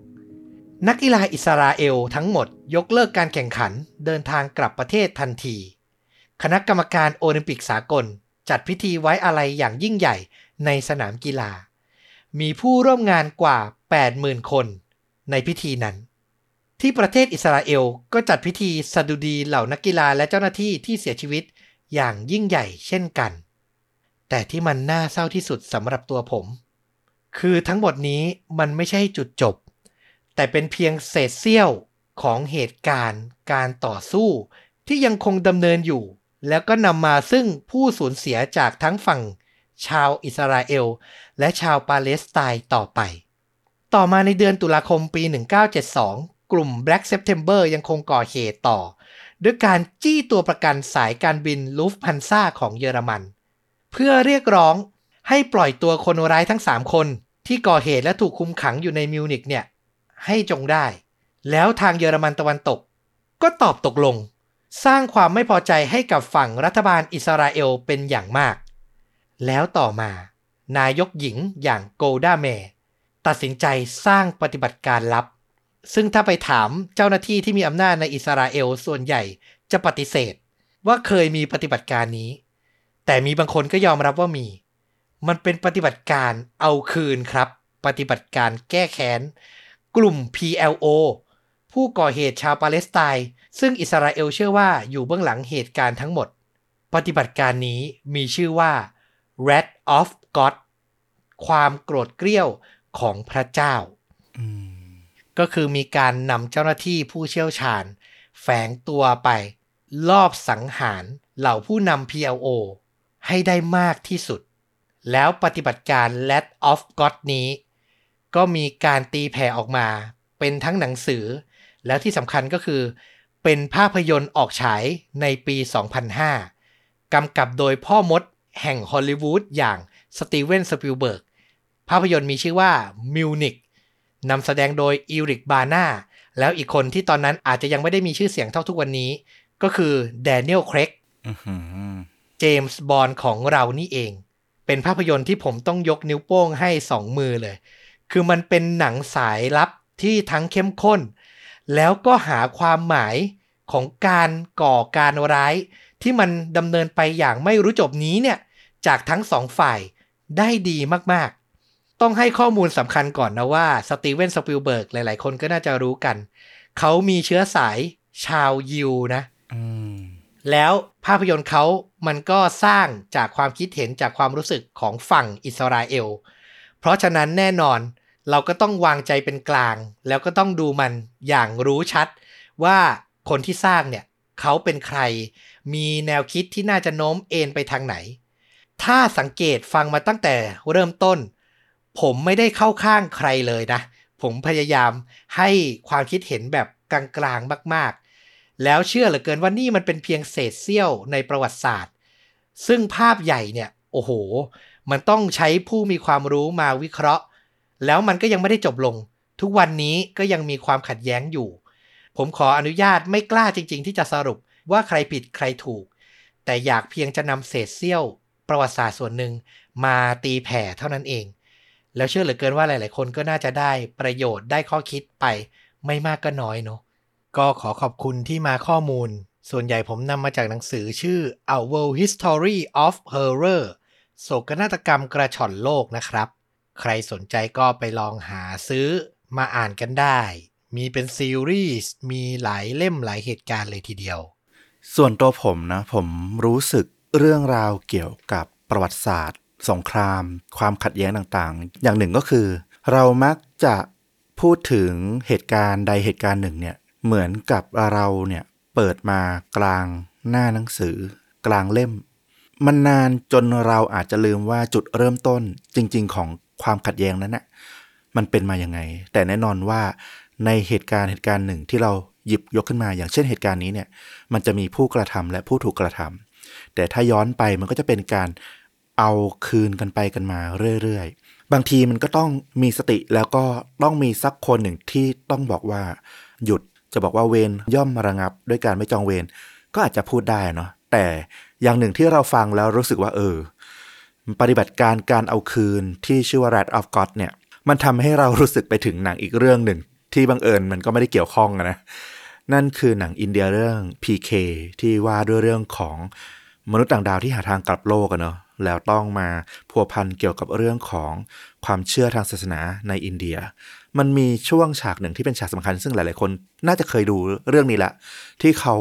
นักกีฬาอิสราเอลทั้งหมดยกเลิกการแข่งขันเดินทางกลับประเทศทันที คณะกรรมการโอลิมปิกสากล จัดพิธีไว้อาลัยอย่างยิ่งใหญ่ในสนามกีฬา มีผู้ร่วมงานกว่า 80,000 คนในพิธีนั้น ที่ประเทศอิสราเอลก็จัดพิธีสดุดีเหล่านักกีฬาและเจ้าหน้าที่ที่เสียชีวิตอย่างยิ่งใหญ่เช่นกัน แต่ที่มันน่าเศร้าที่สุดสำหรับตัวผม คือทั้งหมดนี้มันไม่ใช่จุดจบ แต่เป็นเพียงเศษเสี้ยวของเหตุการณ์การต่อสู้ที่ยังคงดำเนินอยู่ แล้วก็นำมาซึ่งผู้สูญเสียจากทั้งฝั่ง ชาวอิสราเอล และชาวปาเลสไตน์ต่อไป ต่อมาในเดือนตุลาคมปี 1972 กลุ่ม Black September ยังคงก่อเหตุต่อ ด้วยการจี้ตัวประกันสายการบินลูฟพันซาของเยอรมัน เพื่อเรียกร้องให้ปล่อยตัวคนร้ายทั้ง 3 คน ที่ก่อเหตุและถูกคุมขังอยู่ในมิวนิกเนี่ย ให้จงได้ แล้วทางเยอรมันตะวันตก ก็ตอบตกลง สร้างความไม่พอใจให้กับฝั่งรัฐบาลอิสราเอลเป็นอย่างมาก แล้วต่อมา นายกหญิงอย่างโกลดาเมตัดสินใจสร้างปฏิบัติการลับ ซึ่งถ้าไปถามเจ้าหน้าที่ที่มีอำนาจในอิสราเอลส่วนใหญ่จะปฏิเสธ ว่าเคยมีปฏิบัติการนี้ แต่มีบางคนก็ยอมรับว่ามี มันเป็นปฏิบัติการเอาคืนครับ ปฏิบัติการแก้แค้น กลุ่ม PLO ผู้ก่อเหตุชาวปาเลสไตน์ซึ่งอิสราเอลเชื่อว่าอยู่เบื้องหลังเหตุการณ์ทั้งหมด ปฏิบัติการนี้มีชื่อว่า Wrath of God ความโกรธเกรี้ยวของพระเจ้า อืม ก็คือมีการนำเจ้าหน้าที่ผู้เชี่ยวชาญ แฝงตัวไปลอบสังหารเหล่าผู้นำ PLO ให้ได้มากที่สุด แล้วปฏิบัติการ Let of God นี้ ก็มีการตีแผ่ออกมา เป็นทั้งหนังสือ แล้วที่สำคัญก็คือ เป็นภาพยนตร์ออกฉายในปี 2005 กำกับโดยพ่อมดแห่งฮอลลีวูดอย่างสตีเวนสปิลเบิร์กภาพยนตร์มีชื่อว่ามิวนิก นำแสดงโดยอีริกบาน่าแล้วอีกคนที่ตอนนั้นอาจจะยังไม่ได้มีชื่อเสียงเท่าทุกวันนี้ ก็คือแดเนียลเครกอื้อหือเจมส์บอนด์ของเรานี่เอง เป็นภาพยนตร์ที่ผมต้องยกนิ้วโป้งให้สองมือเลย คือมันเป็นหนังสายลับที่ทั้งเข้มข้น แล้วก็หาความหมายของการก่อการร้าย ที่มันดำเนินไปอย่างไม่รู้จบนี้เนี่ย จากทั้งสองฝ่ายได้ดีมากๆ ต้องให้ข้อมูลสำคัญก่อนนะว่าสตีเวนสปิลเบิร์กหลาย ๆ คนก็น่าจะรู้กัน เขามีเชื้อสายชาวยิวนะอืมแล้วภาพยนตร์เขามันก็สร้างจากความคิดเห็นจากความรู้สึกของฝั่งอิสราเอล เพราะฉะนั้นแน่นอนเราก็ต้องวางใจเป็นกลาง แล้วก็ต้องดูมันอย่างรู้ชัด ว่าคนที่สร้างเนี่ย เขาเป็นใคร มีแนวคิดที่น่าจะโน้มเอ็นไปทางไหน ถ้าสังเกตฟังมาตั้งแต่เริ่มต้น ผมไม่ได้เข้าข้างใครเลยนะ ผมพยายามให้ความคิดเห็นแบบกลางๆมากๆ แล้วเชื่อเหลือเกินว่านี่มันเป็นเพียงเศษเสี้ยวในประวัติศาสตร์ ซึ่งภาพใหญ่เนี่ย โอ้โห มันต้องใช้ผู้มีความรู้มาวิเคราะห์ แล้วมันก็ยังไม่ได้จบลง ทุกวันนี้ก็ยังมีความขัดแย้งอยู่ ผมขออนุญาตไม่กล้าจริง ๆ ที่จะสรุปว่าใครผิดใครถูก แต่อยากเพียงจะนำเศษเสี้ยว ประวัติศาสตร์ส่วนหนึ่งมาตีแผ่เท่านั้นเอง แล้วเชื่อเหลือเกินว่าหลาย ๆ คนก็น่าจะได้ประโยชน์ได้ข้อคิดไปไม่มากก็น้อยเนาะก็ขอขอบคุณที่มาข้อมูล ส่วนใหญ่ผมนำมาจากหนังสือชื่อ Our World History of Horror โศกนาฏกรรมกระชอนโลกนะครับ ใครสนใจก็ไปลองหาซื้อมาอ่านกันได้ มีเป็นซีรีส์ มีหลายเล่มหลายเหตุการณ์เลยทีเดียว ส่วนตัวผมนะ ผมรู้สึกเรื่องราวเกี่ยวกับประวัติศาสตร์ สงคราม ความขัดแย้งต่างๆ อย่างหนึ่งก็คือ เรามักจะพูดถึงเหตุการณ์ใดเหตุการณ์หนึ่งเนี่ยเหมือนกับเราเนี่ยเปิดมากลางหน้าหนังสือ กลางเล่ม มันนานจนเราอาจจะลืมว่าจุดเริ่มต้นจริง ๆ ของความขัดแย้งนั้นน่ะมันเป็นมาอยังไง แต่แน่นอนว่าในเหตุการณ์เหตุการณ์หนึ่งที่เราหยิบยกขึ้นมาอย่างเช่นเหตุการณ์นี้เนี่ยมันจะมีผู้กระทำและผู้ถูกกระทำแต่ถ้าย้อนไปมันก็จะเป็นการ เอาคืนกันไปกันมาเรื่อยๆ บางทีมันก็ต้องมีสติแล้วก็ต้องมีสักคนหนึ่งที่ต้องบอกว่า หยุดจะบอกว่าเวรย่อมระงับ ด้วยการไม่จองเวรก็อาจจะพูดได้เนาะแต่อย่างหนึ่งที่เราฟังแล้วรู้สึกว่าเออ ปฏิบัติการการเอาคืนที่ชื่อว่า Rat of God เนี่ย มันทำให้เรารู้สึกไปถึงหนังอีกเรื่องหนึ่ง ที่บังเอิญมันก็ไม่ได้เกี่ยวข้องนะนั่นคือหนังอินเดียเรื่อง PK ที่ว่าด้วยเรื่องของมนุษย์ต่างดาวที่หาทางกลับโลกอะเนาะ แล้วต้องมาพัวพันเกี่ยวกับเรื่องของความเชื่อทางศาสนาในอินเดีย มันมีช่วงฉากหนึ่งที่เป็นฉากสำคัญ ซึ่งหลาย ๆ คนน่าจะเคยดูเรื่องนี้ละ ที่เขา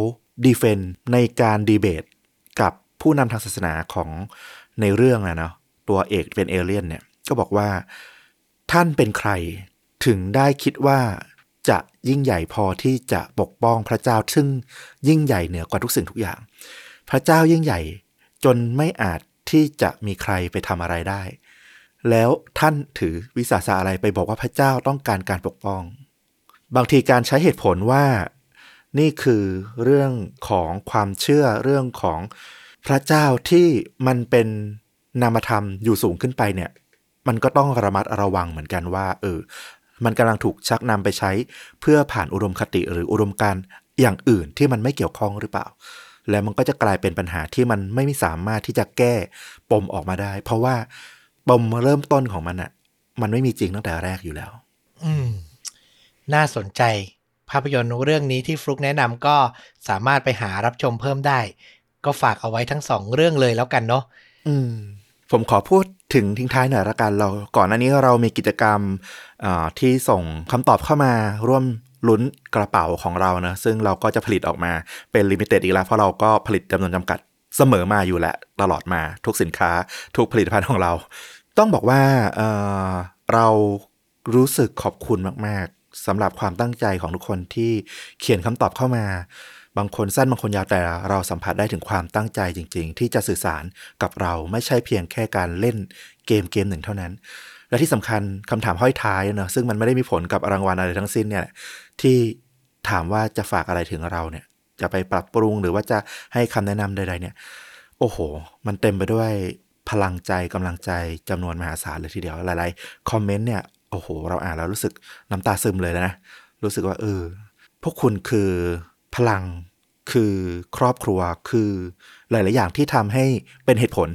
ดีเฟนในการดีเบตกับผู้นำทางศาสนาของในเรื่องนะเนาะตัวเอกเป็นเอเลี่ยนเนี่ยก็บอกว่าท่านเป็นใครถึงได้คิดว่าจะยิ่งใหญ่พอที่จะปกป้องพระเจ้าซึ่งยิ่งใหญ่เหนือกว่าทุกสิ่งทุกอย่าง พระเจ้ายิ่งใหญ่จนไม่อาจ ที่จะมีใครไปทำอะไรได้ แล้วท่านถือวิสาสะอะไรไปบอกว่าพระเจ้าต้องการการปกป้อง บางทีการใช้เหตุผลว่านี่คือเรื่องของความเชื่อเรื่องของพระเจ้าที่มันเป็นนามธรรมอยู่สูงขึ้นไปเนี่ย มันก็ต้องระมัดระวังเหมือนกันว่า เออ มันกำลังถูกชักนำไปใช้ เพื่อผ่านอุดมคติหรืออุดมการอย่างอื่นที่มันไม่เกี่ยวข้องหรือเปล่า แล้วมันก็จะกลายเป็นปัญหาที่มันไม่สามารถที่จะแก้ปมออกมาได้ เพราะว่าปมเริ่มต้นของมันอะมันไม่มีจริงตั้งแต่แรกอยู่แล้ว อืม น่าสนใจ ภาพยนตร์เรื่องนี้ที่ฟลุกแนะนำก็สามารถไปหารับชมเพิ่มได้ ก็ฝากเอาไว้ทั้งสองเรื่องเลยแล้วกันเนาะอืม ผมขอพูดถึงทิ้งท้ายหน่อยละกันเราก่อนหน้านี้เรามีกิจกรรมอ่าที่ส่งคำตอบเข้ามาร่วม ลุ้นกระเป๋าของเรานะซึ่งเราก็จะผลิตออกมาเป็น limited อีกแล้ว เพราะเราก็ผลิตจำนวนจำกัดเสมอมาอยู่แล้วตลอดมาทุกสินค้า ทุกผลิตภัณฑ์ของเรา ต้องบอกว่าเรารู้สึกขอบคุณมาก ๆสำหรับความตั้งใจของทุกคนที่เขียนคำตอบเข้ามา บางคนสั้นบางคนยาวแต่เราสัมผัสได้ถึงความตั้งใจจริง ๆ ที่จะสื่อสารกับเราไม่ใช่เพียงแค่การเล่นเกมเกมหนึ่งเท่านั้นและที่สำคัญคำถามห้อยท้ายเนอะซึ่งมันไม่ได้มีผลกับรางวัลอะไรทั้งสิ้นเนี่ย ที่ถามว่าจะฝากอะไรถึงเราเนี่ย จะไปปรับปรุงหรือว่าจะให้คำแนะนำใด ๆ เนี่ย โอ้โห มันเต็มไปด้วยพลังใจกำลังใจจำนวนมหาศาลเลยทีเดียวหลายๆคอมเมนต์เนี่ยโอ้โห เราอ่านแล้วรู้สึกน้ำตาซึมเลยนะรู้สึกว่าเออพวกคุณคือพลังคือครอบครัวคือหลาย ๆ อย่างที่ทำให้เป็นเหตุผล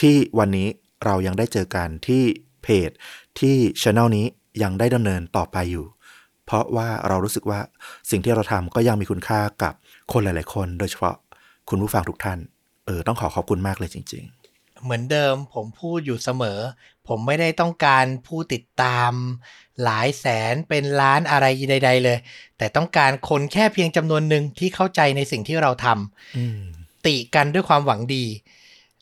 ที่วันนี้เรายังได้เจอกันที่เพจที่ช anel นี้ยังได้ดำเนินต่อไปอยู่ เพราะว่าเรารู้สึกว่าสิ่งที่เราทำก็ยังมีคุณค่ากับคนหลาย ๆ คน โดยเฉพาะคุณผู้ฟังทุกท่าน เออ ต้องขอขอบคุณมากเลยจริง ๆ เหมือนเดิมผมพูดอยู่เสมอ ผมไม่ได้ต้องการผู้ติดตาม หลายแสนเป็นล้านอะไรใด ๆ เลย แต่ต้องการคนแค่เพียงจำนวนหนึ่งที่เข้าใจในสิ่งที่เราทำติกันด้วยความหวังดี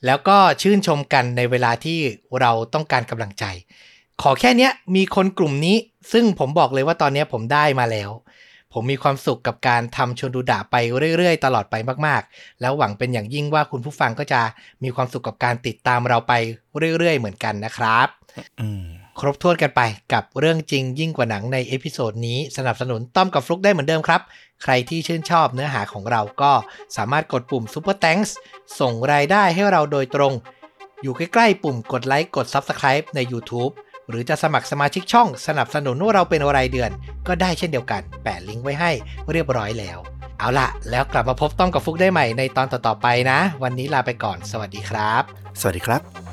แล้วก็ชื่นชมกันในเวลาที่เราต้องการกำลังใจ ขอแค่นี้มีคนกลุ่มนี้ ซึ่งผมบอกเลยว่าตอนนี้ผมได้มาแล้ว ผมมีความสุขกับการทำชวนดูดะไปเรื่อยๆ ตลอดไปมากๆ แล้วหวังเป็นอย่างยิ่งว่าคุณผู้ฟังก็จะมีความสุขกับการติดตามเราไปเรื่อยๆ เหมือนกันนะครับครบถ้วนกันไปกับเรื่องจริงยิ่งกว่าหนังใน episode นี้สนับสนุนต้อมกับฟลุกได้เหมือนเดิมครับ ใครที่ชื่นชอบเนื้อหาของเราก็สามารถกดปุ่ม Super Thanks ส่งรายได้ให้เราโดยตรง อยู่ใกล้ๆปุ่มกดไลค์กด Subscribe ใน YouTube หรือจะสมัครสมาชิกช่องสนับสนุนเราเป็นรายเดือน ก็ได้เช่นเดียวกัน แปะลิงก์ไว้ให้เรียบร้อยแล้ว เอาล่ะแล้วกลับมาพบต้อมกับฟลุกได้ใหม่ในตอนต่อๆไปนะ วันนี้ลาไปก่อน สวัสดีครับ สวัสดีครับ